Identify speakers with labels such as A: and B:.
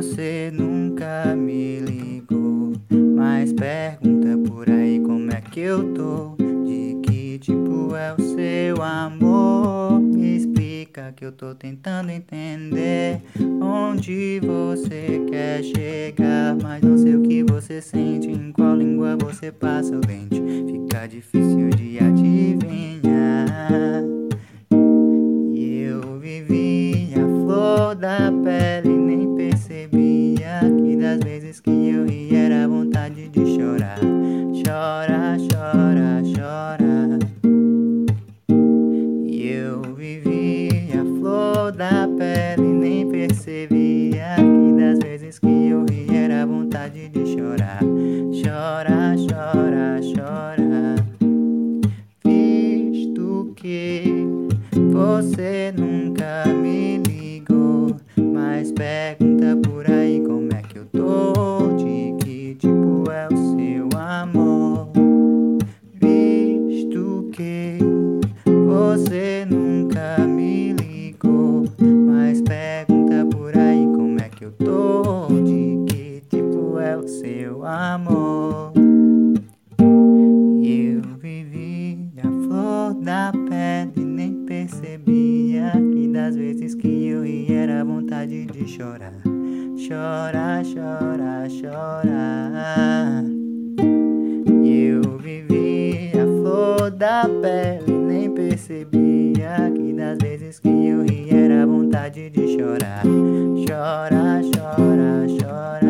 A: você nunca me ligou, mas pergunta por aí como é que eu tô. De que tipo é o seu amor? Me explica que eu tô tentando entender onde você quer chegar, mas não sei o que você sente, em qual língua você passa o dente. Fica difícil de adivinhar. E eu vivi a flor da pele, eu ri era vontade de chorar. Chora, chora, chora. E eu vivi a flor da pele, nem percebia que das vezes que eu ri era vontade de chorar. Chora, chora, chora. Visto que você nunca me ligou, mas pergunta por aí como amor. E eu vivi a flor da pele, nem percebia que das vezes que eu ri era vontade de chorar. Chora, chora, chora. E eu vivi a flor da pele, nem percebia que das vezes que eu ri era vontade de chorar. Chora, chora, chora.